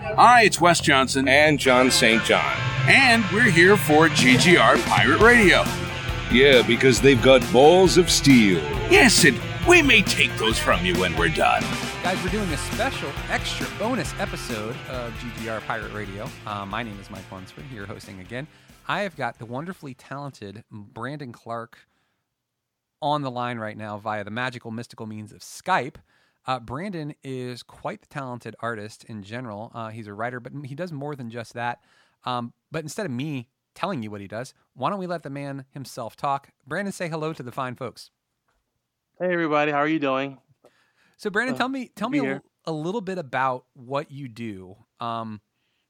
Hi, it's Wes Johnson. And John St. John. And we're here for GGR Pirate Radio. Yeah, because they've got balls of steel. Yes, and we may take those from you when we're done. Guys, we're doing a special extra bonus episode of GGR Pirate Radio. Uh, my name is Mike Lunsford, here hosting again. I have got the wonderfully talented Brandon Clark on the line right now via the magical, mystical means of Skype. Uh, Brandon is quite the talented artist in general. Uh, he's a writer, but he does more than just that. Um, but instead of me telling you what he does, why don't we let the man himself talk? Brandon, say hello to the fine folks. Hey, everybody. How are you doing? So, Brandon, uh, tell me, tell me a, a, little bit about what you do. Um,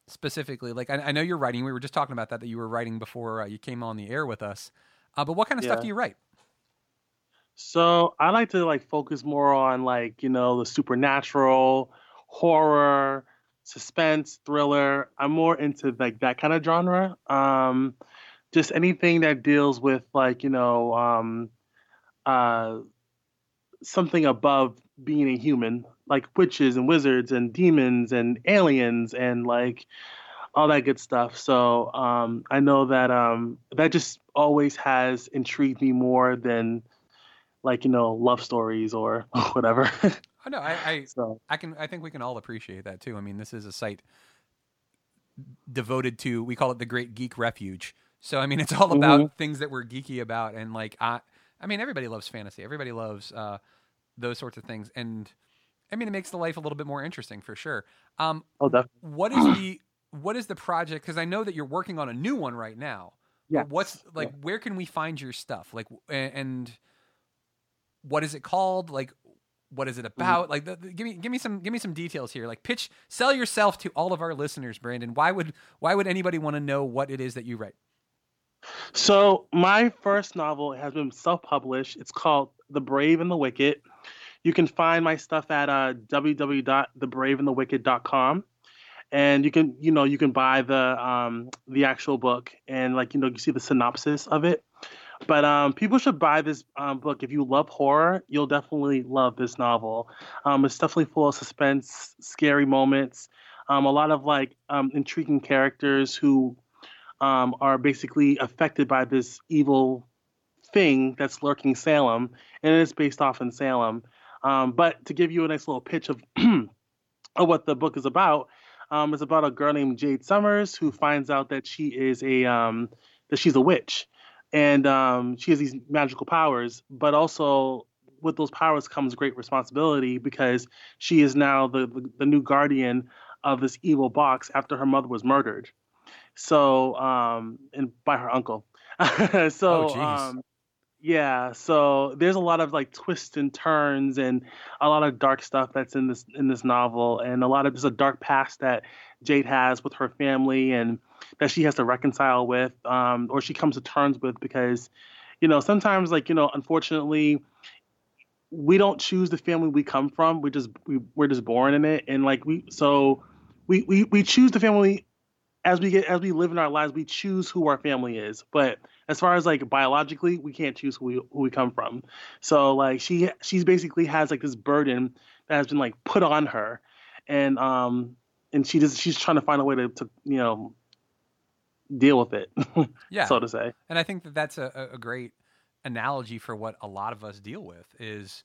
specifically, like I, I, know you're writing. We were just talking about that that you were writing before uh, you came on the air with us. Uh, but what kind of yeah. stuff do you write? So I like to like focus more on like you know the supernatural, horror, suspense, thriller. I'm more into like that kind of genre. Um, just anything that deals with like you know um, uh, something above being a human, like witches and wizards and demons and aliens and like all that good stuff. So um, I know that um, that just always has intrigued me more than like you know love stories or whatever. I know. I I, so. I can. I think we can all appreciate that too. I mean, this is a site devoted to. We call it the Great Geek Refuge. So I mean, it's all about mm-hmm. things that we're geeky about, and like I. I mean, everybody loves fantasy. Everybody loves uh, those sorts of things, and I mean, it makes the life a little bit more interesting for sure. Um, oh, definitely. What is the what is the project? Because I know that you're working on a new one right now. Yeah. What's like? Yeah. Where can we find your stuff? Like, and what is it called? Like, what is it mm-hmm. about? Mm-hmm. Like, the, the, give me give me some give me some details here. Like, pitch, sell yourself to all of our listeners, Brandon. Why would why would anybody want to know what it is that you write? So my first novel has been self-published. It's called The Brave and the Wicked. You can find my stuff at uh, www.thebraveandthewicked.com and you can you know you can buy the um the actual book and like you know you see the synopsis of it but um, people should buy this um, book. If you love horror, you'll definitely love this novel. Um, it's definitely full of suspense, scary moments, um, a lot of like um, intriguing characters who um, are basically affected by this evil thing that's lurking Salem, and it's based off in Salem. but to give you a nice little pitch of of what the book is about, it's about a girl named Jade Summers who finds out that she is a that she's a witch and um, she has these magical powers, but also with those powers comes great responsibility because she is now the, the, the new guardian of this evil box after her mother was murdered. So, um, and by her uncle. so, oh, um, yeah. So there's a lot of like twists and turns and a lot of dark stuff that's in this in this novel, and a lot of there's a dark past that Jade has with her family and that she has to reconcile with um, or she comes to terms with because you know sometimes like you know unfortunately we don't choose the family we come from. We just we, we're just born in it. And like we so we, we we choose the family as we get as we live in our lives we choose who our family is. But as far as like biologically we can't choose who we who we come from. So like she she's basically has like this burden that has been like put on her. And um and she just she's trying to find a way to, to you know deal with it. yeah, so to say. And I think that that's a, a great analogy for what a lot of us deal with is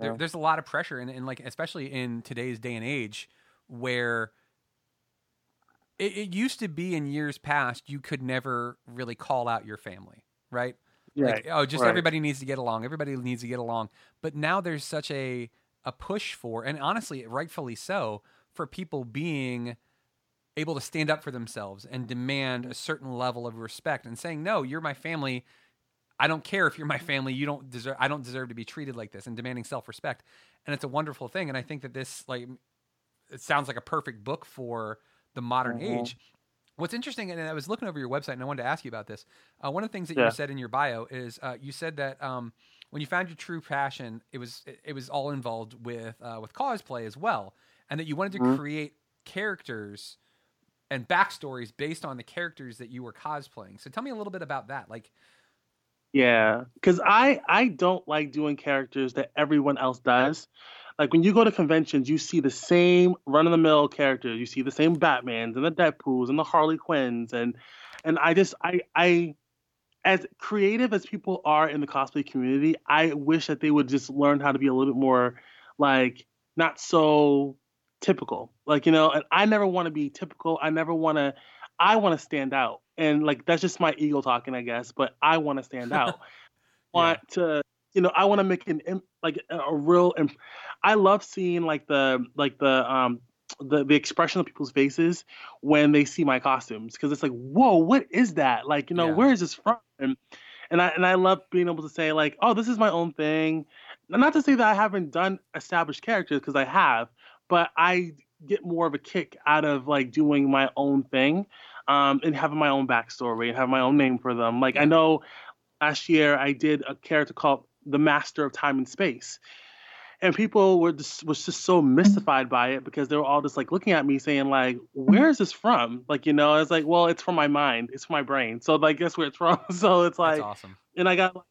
there, there's a lot of pressure and, and like especially in today's day and age where it, it, used to be in years past you could never really call out your family right like oh just right. everybody needs to get along everybody needs to get along but now there's such a a push for and honestly rightfully so for people being able to stand up for themselves and demand a certain level of respect and saying, "No, you're my family. I don't care if you're my family. You don't deserve. I don't deserve to be treated like this." And demanding self-respect, and it's a wonderful thing. And I think that this, like, it sounds like a perfect book for the modern mm-hmm. age. What's interesting, and I was looking over your website, and I wanted to ask you about this. Uh, one of the things that yeah. you said in your bio is uh, you said that um, when you found your true passion, it was it was all involved with uh, with cosplay as well, and that you wanted to mm-hmm. create characters and backstories based on the characters that you were cosplaying. So tell me a little bit about that. Like, yeah, because I I don't like doing characters that everyone else does. like when you go to conventions, you see the same run of the mill characters. You see the same Batmans and the Deadpool's and the Harley Quinns and and I just I I as creative as people are in the cosplay community, I wish that they would just learn how to be a little bit more like not so typical. Like, you know, and I never want to be typical. I never want to I want to stand out. And like that's just my ego talking, I guess, but I want to stand out. want to you know, I want to make an like a real I love seeing like the like the um the the expression of people's faces when they see my costumes because it's like whoa what is that like you know Yeah. where is this from and and I and I love being able to say like oh this is my own thing not to say that I haven't done established characters because I have but I get more of a kick out of like doing my own thing um and having my own backstory and have my own name for them. Like I know last year I did a character called the Master of Time and Space and people were just was just so mystified by it because they were all just like looking at me saying like where is this from? Like you know it's like well it's from my mind. It's from my brain. So like guess where it's from? So it's like That's awesome. and i got like,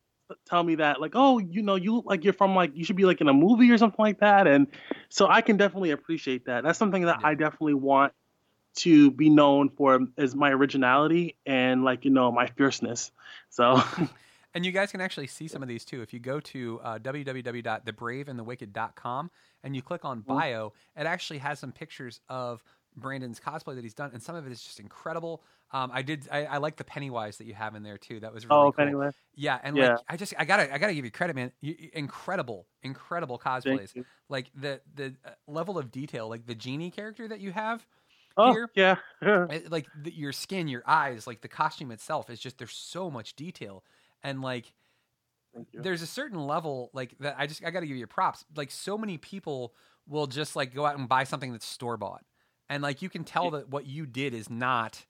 tell me that like oh you know you look like you're from like you should be like in a movie or something like that and so i can definitely appreciate that that's something that Yeah. i definitely want to be known for as my originality and like you know my fierceness so And you guys can actually see some of these too. If you go to uh, www.thebraveandthewicked.com and you click on bio, it actually has some pictures of Brandon's cosplay that he's done, and some of it is just incredible. Um, I did. I, I like the Pennywise that you have in there too. That was really oh cool. anyway Yeah, and Yeah. like I just I gotta I gotta give you credit, man. You, incredible, incredible cosplays. Like the the uh, level of detail, like the genie character that you have. oh Here. yeah it- like the, your skin, your eyes, like the costume itself is just there's so much detail, and like there's a certain level like that. I just I got to give you props. Like so many people will just like go out and buy something that's store bought, and like you can tell that what you did is not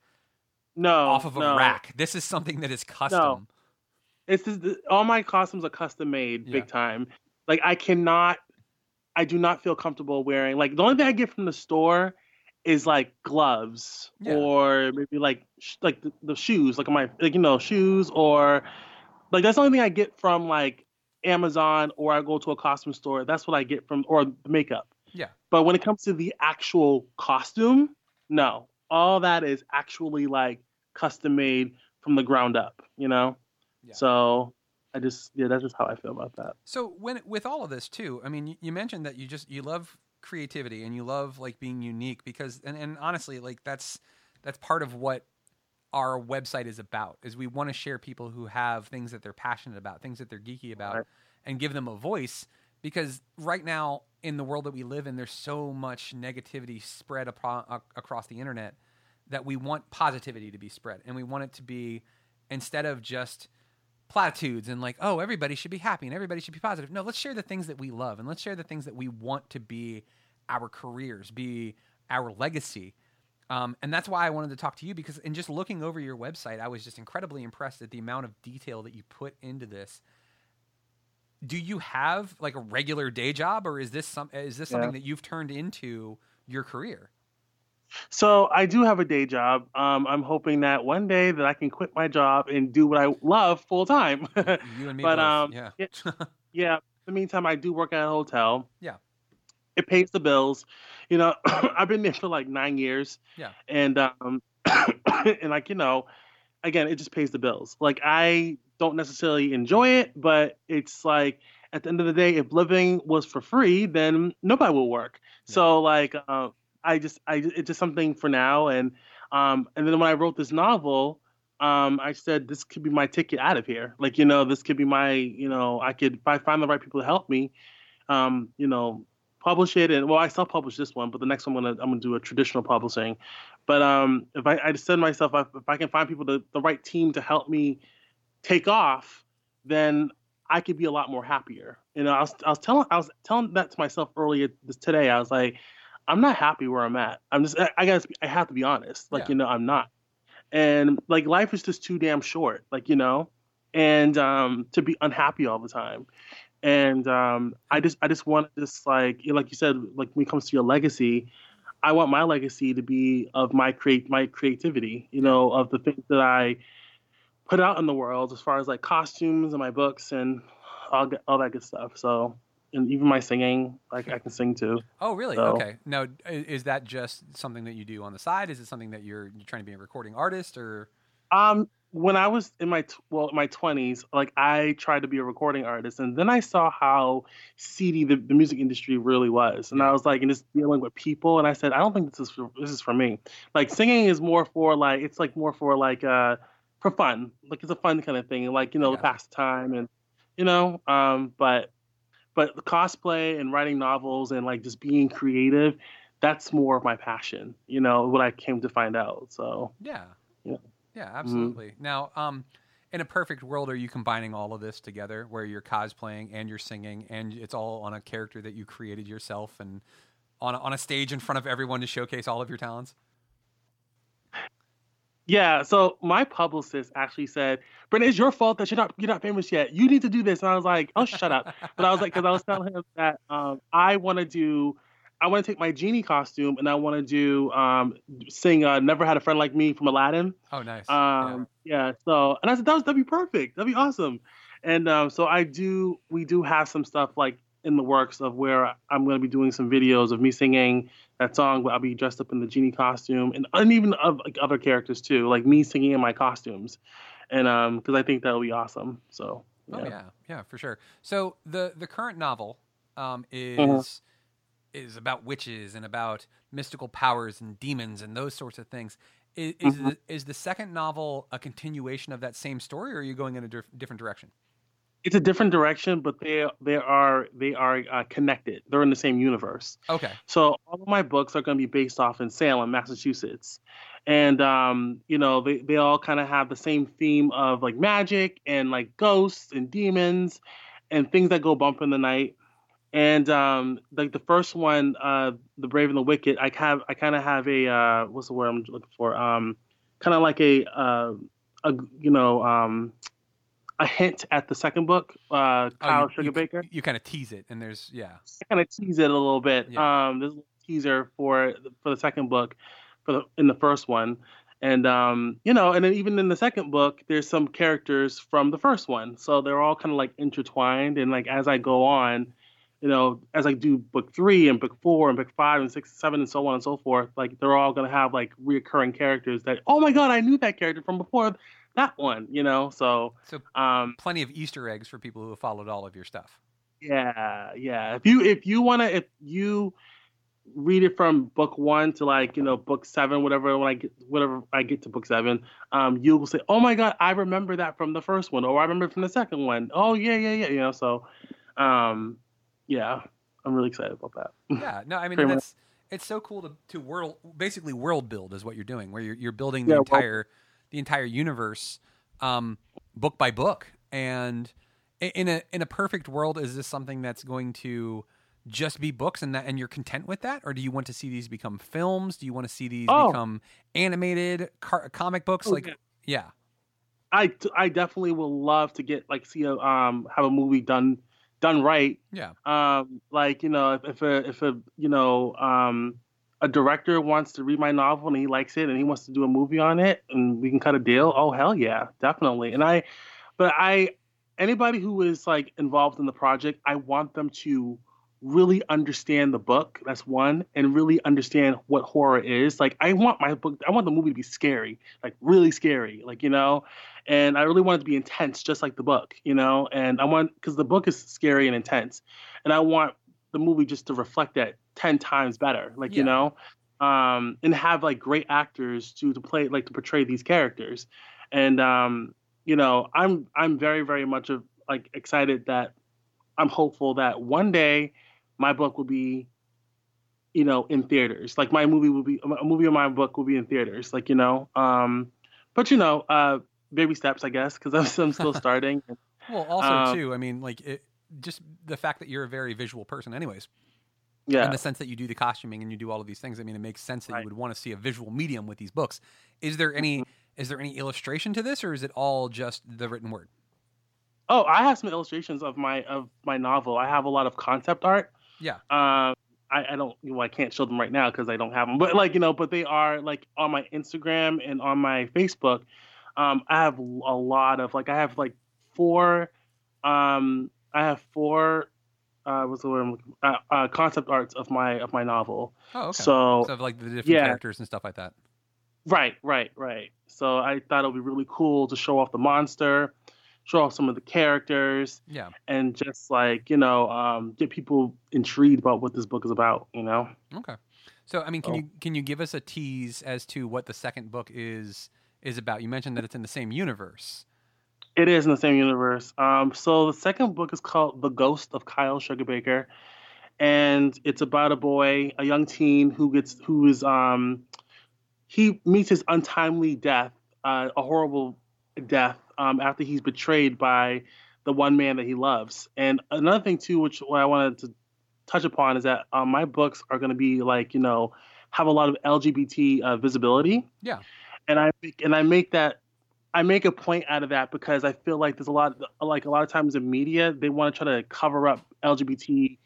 no off of a no. rack. This is something that is custom. It's just, all my costumes are custom made, Yeah. big time. Like I cannot, I do not feel comfortable wearing. Like the only thing I get from the store is like gloves Yeah. or maybe like sh- like the, the shoes, like my like you know shoes or like that's the only thing I get from like Amazon or I go to a costume store. That's what I get from or makeup. Yeah. But when it comes to the actual costume, no, all that is actually like custom made from the ground up. You know. Yeah. So I just yeah, that's just how I feel about that. So when with all of this too, I mean, you, you mentioned that you just you love creativity and you love like being unique because and, and honestly, like that's that's part of what our website is about. Is we want to share people who have things that they're passionate about, things that they're geeky about, Right. and give them a voice. Because right now in the world that we live in, there's so much negativity spread ac- across the internet that we want positivity to be spread, and we want it to be instead of just platitudes and like, oh, everybody should be happy and everybody should be positive. No, let's share the things that we love and let's share the things that we want to be our careers, be our legacy. Um, and that's why I wanted to talk to you because in just looking over your website, I was just incredibly impressed at the amount of detail that you put into this. Do you have like a regular day job, or is this some is this something Yeah. that you've turned into your career? So I do have a day job. Um, I'm hoping that one day that I can quit my job and do what I love full time. You and me But, both. um, yeah. yeah. yeah. In the meantime, I do work at a hotel. Yeah. It pays the bills. You know, I've been there for like nine years. Yeah. And um, and like you know, again, it just pays the bills. Like I don't necessarily enjoy it, but it's like at the end of the day, if living was for free, then nobody will work. So like, uh, I just I it's just something for now. And um, and then when I wrote this novel, um, I said this could be my ticket out of here. Like you know, this could be my you know, I could if I find the right people to help me, um, you know, publish it. And well, I self published this one, but the next one I'm gonna I'm gonna do a traditional publishing. But um, if I I just said to myself, if, if I can find people the the right team to help me take off, then I could be a lot more happier. You know, I was I was telling I was telling that to myself earlier this today. I was like, I'm not happy where I'm at. I'm just I, I guess I have to be honest. Like Yeah. you know, I'm not. And like life is just too damn short. Like you know, and um, to be unhappy all the time. And um, I just I just want this like like you said like when it comes to your legacy, I want my legacy to be of my create my creativity. You know, of the things that I put out in the world as far as like costumes and my books and all all that good stuff. So and even my singing, like I can sing too. Oh, really? So- Okay. Now, is that just something that you do on the side? Is it something that you're you're trying to be a recording artist, or Um, when I was in my well, my twenties, like I tried to be a recording artist, and then I saw how seedy the, the music industry really was, and I was like, and just dealing with people, and I said, I don't think this is for, this is for me. Like singing is more for like it's like more for like uh for fun, like it's a fun kind of thing, like you know, Yeah. to the time, and you know, um, but but the cosplay and writing novels and like just being creative, that's more of my passion. You know, what I came to find out. So. yeah, Yeah. yeah, absolutely. Now, um, in a perfect world, are you combining all of this together, where you're cosplaying and you're singing, and it's all on a character that you created yourself, and on a, on a stage in front of everyone to showcase all of your talents? Yeah, so my publicist actually said, "Brendan, it's your fault that you're not you're not famous yet. You need to do this." And I was like, "Oh, shut up!" But I was like, because I was telling him that um, I want to do, I want to take my genie costume and I want to do um, sing uh, "Never Had a Friend Like Me" from Aladdin. Oh, nice. Um, yeah. So, and I said that was that'd be perfect. That'd be awesome. And um, so I do. We do have some stuff like in the works of where I'm going to be doing some videos of me singing that song, but I'll be dressed up in the genie costume and, and even of like other characters too, like me singing in my costumes, and um, because I think that would be awesome. So. Oh Yeah. yeah, yeah, for sure. So the the current novel um, is Mhm. is about witches and about mystical powers and demons and those sorts of things. Is is, Mhm. the, is the second novel a continuation of that same story, or are you going in a dif- different direction? It's a different direction, but they they are they are uh, connected. They're in the same universe. Okay, So all of my books are going to be based off in Salem, Massachusetts, and um, you know they they all kind of have the same theme of like magic and like ghosts and demons and things that go bump in the night. And um, like the first one, uh, the Brave and the Wicked, I have I kind of have a uh, what's the word I'm looking for? Um, kind of like a uh, a you know um, a hint at the second book, uh, Kyle Oh, you, Sugarbaker. You, kind of tease it, and there's yeah, kind of tease it a little bit. Yeah. Um, there's a little teaser for for the second book, for the in the first one, and um, you know, and then even in the second book, there's some characters from the first one, so they're all kind of like intertwined. And like as I go on, you know, as I do book three and book four and book five and six, and seven, and so on and so forth, like they're all gonna have like reoccurring characters that oh my god, I knew that character from before that one, you know. So so um, plenty of Easter eggs for people who have followed all of your stuff. yeah, yeah. If you if you wanna if you read it from book one to like you know book seven, whatever when I get whatever I get to book seven, um, you'll say, oh my god, I remember that from the first one, or I remember it from the second one. Oh yeah, yeah, yeah. You know, so um, yeah, I'm really excited about that. Yeah, no, I mean much. that's it's so cool to to world basically world build is what you're doing, where you're you're building the Yeah, well- entire the entire universe, um, book by book, and in a in a perfect world, is this something that's going to just be books and that and you're content with that, or do you want to see these become films? Do you want to see these Oh. become animated car- comic books? Oh, like, yeah. yeah, I I definitely will love to get like see a um have a movie done done right yeah, um like you know if, if a if a you know um a director wants to read my novel and he likes it and he wants to do a movie on it and we can cut a deal oh hell yeah definitely. And i but i anybody who is like involved in the project i want them to really understand the book that's one and really understand what horror is. Like i want my book i want the movie to be scary like really scary like you know? And i really want it to be intense just like the book you know? And i want because the book is scary and intense. And i want the movie just to reflect that 10 times better like Yeah. you know? Um and have like great actors to to play like to portray these characters. And um you know i'm i'm very very much of like excited that i'm hopeful that one day my book will be you know in theaters. Like my movie will be a movie of my book will be in theaters like you know? Um but you know uh baby steps i guess because I'm, I'm still starting. Well, also Um, too, I mean, like it, just the fact that you're a very visual person, anyways. yeah in the sense that you do the costuming and you do all of these things. I mean, it makes sense that Right. you would want to see a visual medium with these books. Is there any is there any illustration to this, or is it all just the written word? Oh, I have some illustrations of my of my novel. I have a lot of concept art. Yeah. Um, I, I don't, well, I can't show them right now because I don't have them. But like you know, but they are like on my Instagram and on my Facebook. Um, I have a lot of like I have like four, um, I have four uh, what's the word? Uh, uh, concept arts of my of my novel. Oh, okay. So So of like the different yeah. characters and stuff like that. Right, right, right. So I thought it would be really cool to show off the monster, show off some of the characters, Yeah. and just like you know, um, get people intrigued about what this book is about. You know. Okay. So I mean, can Oh. you can you give us a tease as to what the second book is is about? You mentioned that it's in the same universe. It is in the same universe. Um, so the second book is called The Ghost of Kyle Sugarbaker, and it's about a boy, a young teen who gets who is um, he meets his untimely death, uh, a horrible death, um, after he's betrayed by the one man that he loves. And another thing too, which what I wanted to touch upon is that um, my books are going to be like you know have a lot of LGBT uh, visibility. Yeah. And I make, and I make that I make a point out of that because I feel like there's a lot like a lot of times in media they want to try to cover up LGBT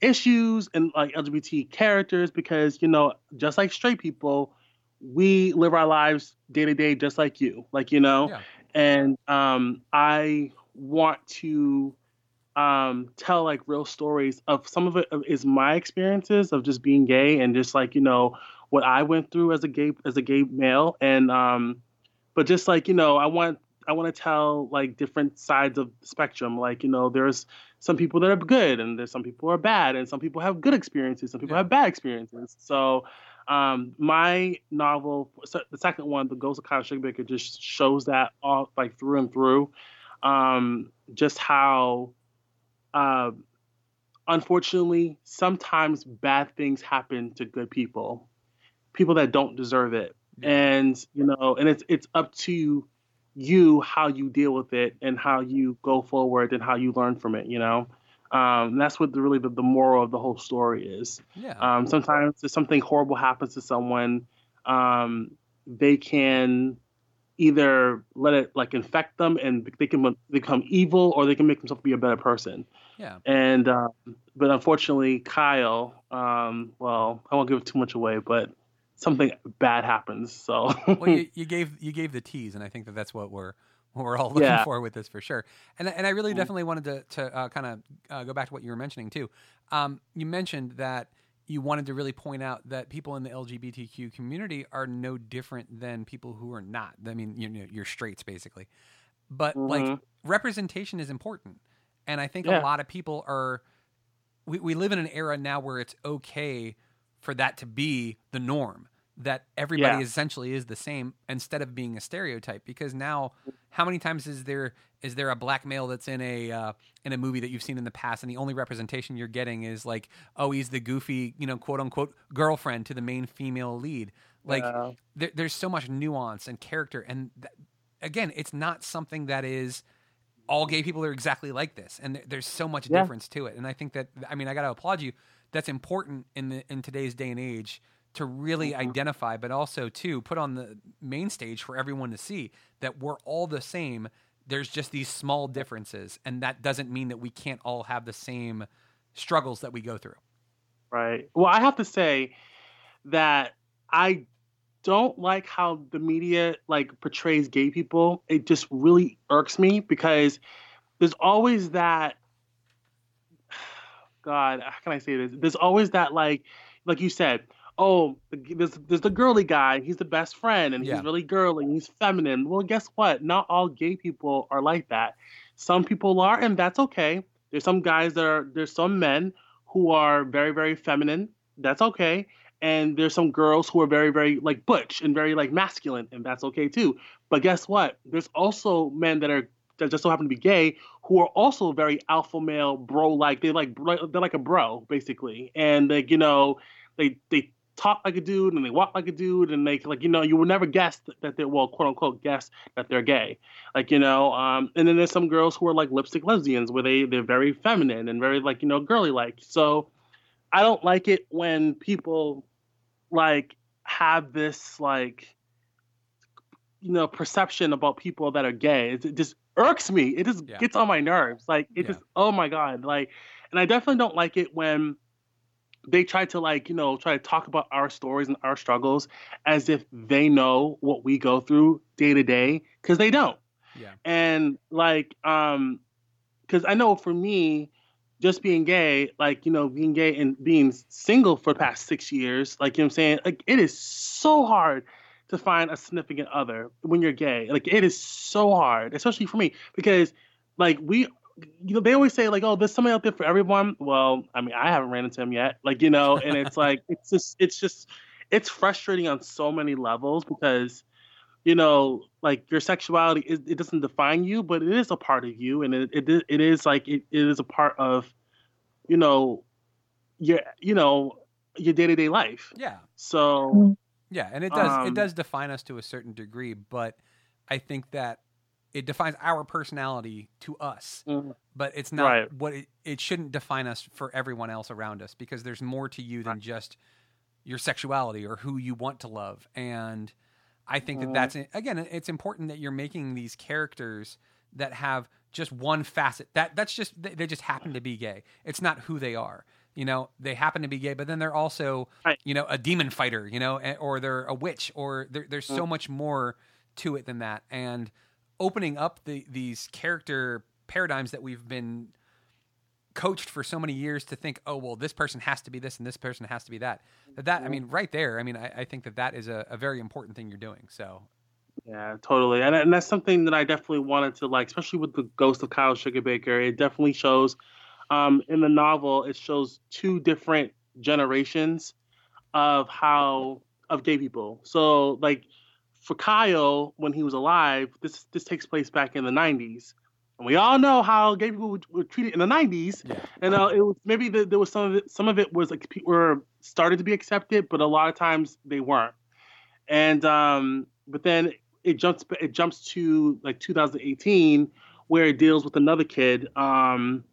issues and like LGBT characters because you know just like straight people we live our lives day to day just like you like you know Yeah. and um I want to um tell like real stories of some of it is my experiences of just being gay and just like you know what I went through as a gay as a gay male and um but just like you know i want i want to tell like different sides of the spectrum. Like you know there's some people that are good and there's some people who are bad and some people have good experiences some people Yeah. have bad experiences. So um my novel so the second one the ghost of kyle sugarbaker just shows that all like through and through. Um just how uh unfortunately sometimes bad things happen to good people. People that don't deserve it and you know and it's it's up to you how you deal with it and how you go forward and how you learn from it you know um, that's what the, really the, the moral of the whole story is Yeah. um, sometimes if something horrible happens to someone um, they can either let it like infect them and they can become evil or they can make themselves be a better person yeah. and um, but unfortunately kyle um, well i won't give too much away but something bad happens so Well, you, you gave you gave the tease, and I think that that's what we're what we're all looking Yeah. for with this for sure. And and I really Mhm. definitely wanted to to uh, kind of uh, go back to what you were mentioning too. Um, you mentioned that you wanted to really point out that people in the LGBTQ community are no different than people who are not. I mean, you know, you're straights basically, but like Mhm. representation is important, and I think Yeah. a lot of people are. We we live in an era now where it's okay for that to be the norm that everybody Yeah. essentially is the same instead of being a stereotype because now how many times is there is there a black male that's in a uh, in a movie that you've seen in the past and the only representation you're getting is like oh he's the goofy you know quote unquote girlfriend to the main female lead like Yeah. there, there's so much nuance and character and th- again it's not something that is all gay people are exactly like this and there- there's so much Yeah. difference to it and i think that i mean i got to applaud you that's important in the in today's day and age to really Mm-hmm. identify but also to put on the main stage for everyone to see that we're all the same there's just these small differences and that doesn't mean that we can't all have the same struggles that we go through Right. Well, I have to say that I don't like how the media like portrays gay people. It just really irks me because there's always that God, how can I say this? There's always that like like you said, oh, there's there's the girly guy, he's the best friend and Yeah. he's really girly, and he's feminine. Well, guess what? Not all gay people are like that. Some people are and that's okay. There's some guys that are there's some men who are very very feminine. That's okay. And there's some girls who are very very like butch and very like masculine and that's okay too. But guess what? There's also men that are that just so happen to be gay who are also very alpha male bro like they like they're like a bro basically. And like you know they they talk like a dude and they walk like a dude and they like you know you will never guess that they're well quote unquote guess that they're gay. Like you know um and then there's some girls who are like lipstick lesbians where they they're very feminine and very like you know girly like so i don't like it when people like have this like you know perception about people that are gay. It, just irks me it just Yeah. gets on my nerves like it Yeah. just oh my god like and i definitely don't like it when they try to like you know try to talk about our stories and our struggles as if they know what we go through day to day because they don't yeah and like um because i know for me just being gay, like, you know, being gay and being single for the past six years, like, you know what I'm saying? Like, it is so hard to find a significant other when you're gay. Like, it is so hard, especially for me, because, like, we, you know, they always say, like, oh, there's somebody out there for everyone. Well, I mean, I haven't ran into him yet. Like, you know, and it's like, it's just, it's just, it's frustrating on so many levels because, you know, like your sexuality is it doesn't define you, but it is a part of you, and it it, it is like it, it is a part of, you know, your you know your day to day life. Yeah. So mm. Yeah, and it does it Um, does define us to a certain degree, but I think that it defines our personality to us. Mhm. But it's not Right. what it, it shouldn't define us for everyone else around us because there's more to you than just your sexuality or who you want to love. And I think that Mhm. that's again it's important that you're making these characters that have just one facet. That that's just they just happen to be gay. It's not who they are. You know, they happen to be gay, but then they're also, Right. you know, a demon fighter, you know, or they're a witch, or there, there's so mm. much more to it than that. And opening up the these character paradigms that we've been coached for so many years to think, oh well, this person has to be this and this person has to be that. That, that I mm-hmm. mean, right there. I mean, I, I think that that is a, a very important thing you're doing. So Yeah, totally, and and that's something that I definitely wanted to like, especially with the Ghost of Kyle Sugarbaker. It definitely shows, um, in the novel, it shows two different generations of how of gay people. So like, for Kyle, when he was alive, this this takes place back in the '90s, and we all know how gay people were, were treated in the '90s. yeah, And uh, it was maybe the, there was some of it. Some of it was like people were started to be accepted, but a lot of times they weren't. And um, but then it jumps it jumps to like 2018 where it deals with another kid. Um,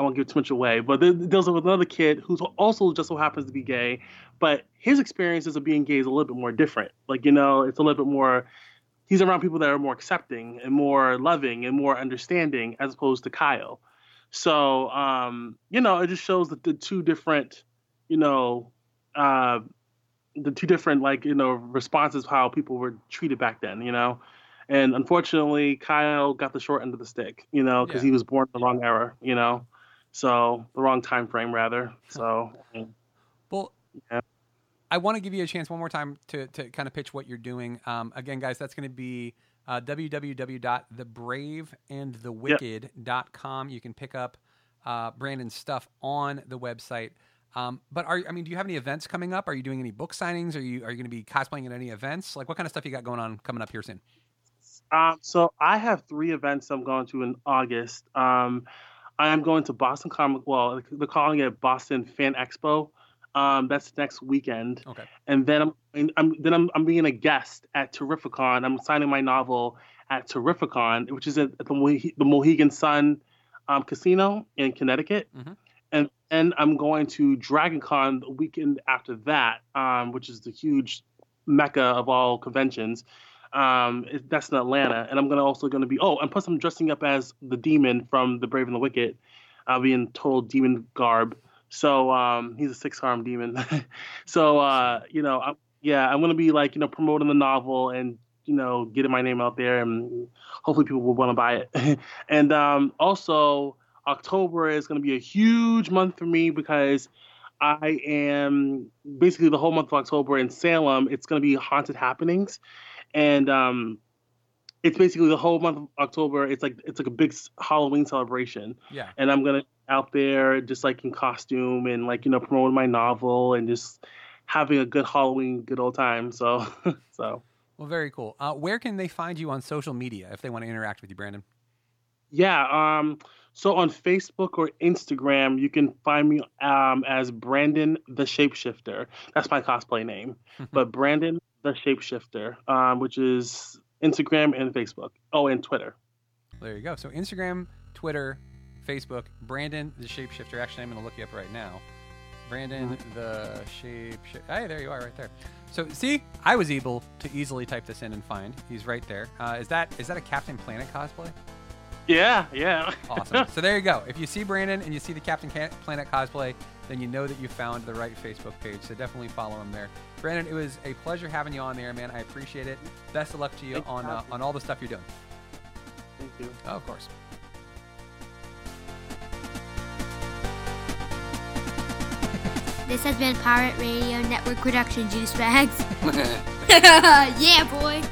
I won't give too much away, but it deals with another kid who's also just so happens to be gay, but his experiences of being gay is a little bit more different. Like you know, it's a little bit more. He's around people that are more accepting and more loving and more understanding, as opposed to Kyle. So, um, you know, it just shows that the two different, you know, uh, the two different like you know responses how people were treated back then, you know. And unfortunately, Kyle got the short end of the stick, you know, because Yeah. he was born in the wrong era, you know, so the wrong time frame rather. So, Well, Yeah. I want to give you a chance one more time to, to kind of pitch what you're doing. Um, again, guys, that's going to be uh, www.thebraveandthewicked.com. You can pick up uh, Brandon's stuff on the website. Um, but are I mean, do you have any events coming up? Are you doing any book signings? Are you are you going to be cosplaying at any events? Like, what kind of stuff you got going on coming up here soon? Um, so I have three events I'm going to in August. Um, I am going to Boston Comic. Well, they're calling it Boston Fan Expo. Um, that's next weekend, Okay. and then I'm, and I'm then I'm, I'm being a guest at Terrificon. I'm signing my novel at Terrificon, which is at the, Mohe- the Mohegan Sun um, Casino in Connecticut. Mhm. And then I'm going to DragonCon the weekend after that, um, which is the huge mecca of all conventions. Um, that's in Atlanta, and I'm gonna also gonna be. Oh, and plus I'm dressing up as the demon from The Brave and the Wicked. I'll be in total demon garb. So um, he's a six-armed demon. so uh, you know, I'm, yeah, I'm gonna be like you know promoting the novel and you know getting my name out there, and hopefully people will want to buy it. and um, also October is gonna be a huge month for me because I am basically the whole month of October in Salem. It's gonna be haunted happenings and um, it's basically the whole month of October. It's like it's like a big Halloween celebration, Yeah. and I'm gonna out there just like in costume and like you know promoting my novel and just having a good Halloween, good old time. So, so Well, very cool. Uh, where can they find you on social media if they want to interact with you, Brandon? yeah. Um, so on Facebook or Instagram, you can find me um as Brandon the Shapeshifter. That's my cosplay name, but Brandon the Shapeshifter, um, which is Instagram and Facebook. Oh, and Twitter. There you go. So Instagram, Twitter, Facebook, Brandon the Shapeshifter. Actually, I'm going to look you up right now. Brandon the Shapeshifter. Hey, there you are, right there. So see, I was able to easily type this in and find. He's right there. Uh, is that is that a Captain Planet cosplay? Yeah, yeah. Awesome. so there you go. If you see Brandon and you see the Captain Planet cosplay, then you know that you found the right Facebook page. So definitely follow him there. Brandon, it was a pleasure having you on there, man. I appreciate it. Best of luck to you Thanks on uh, on all the stuff you're doing. Thank you. Oh, of course. This has been Pirate Radio Network production, Juice Bags. yeah, boy.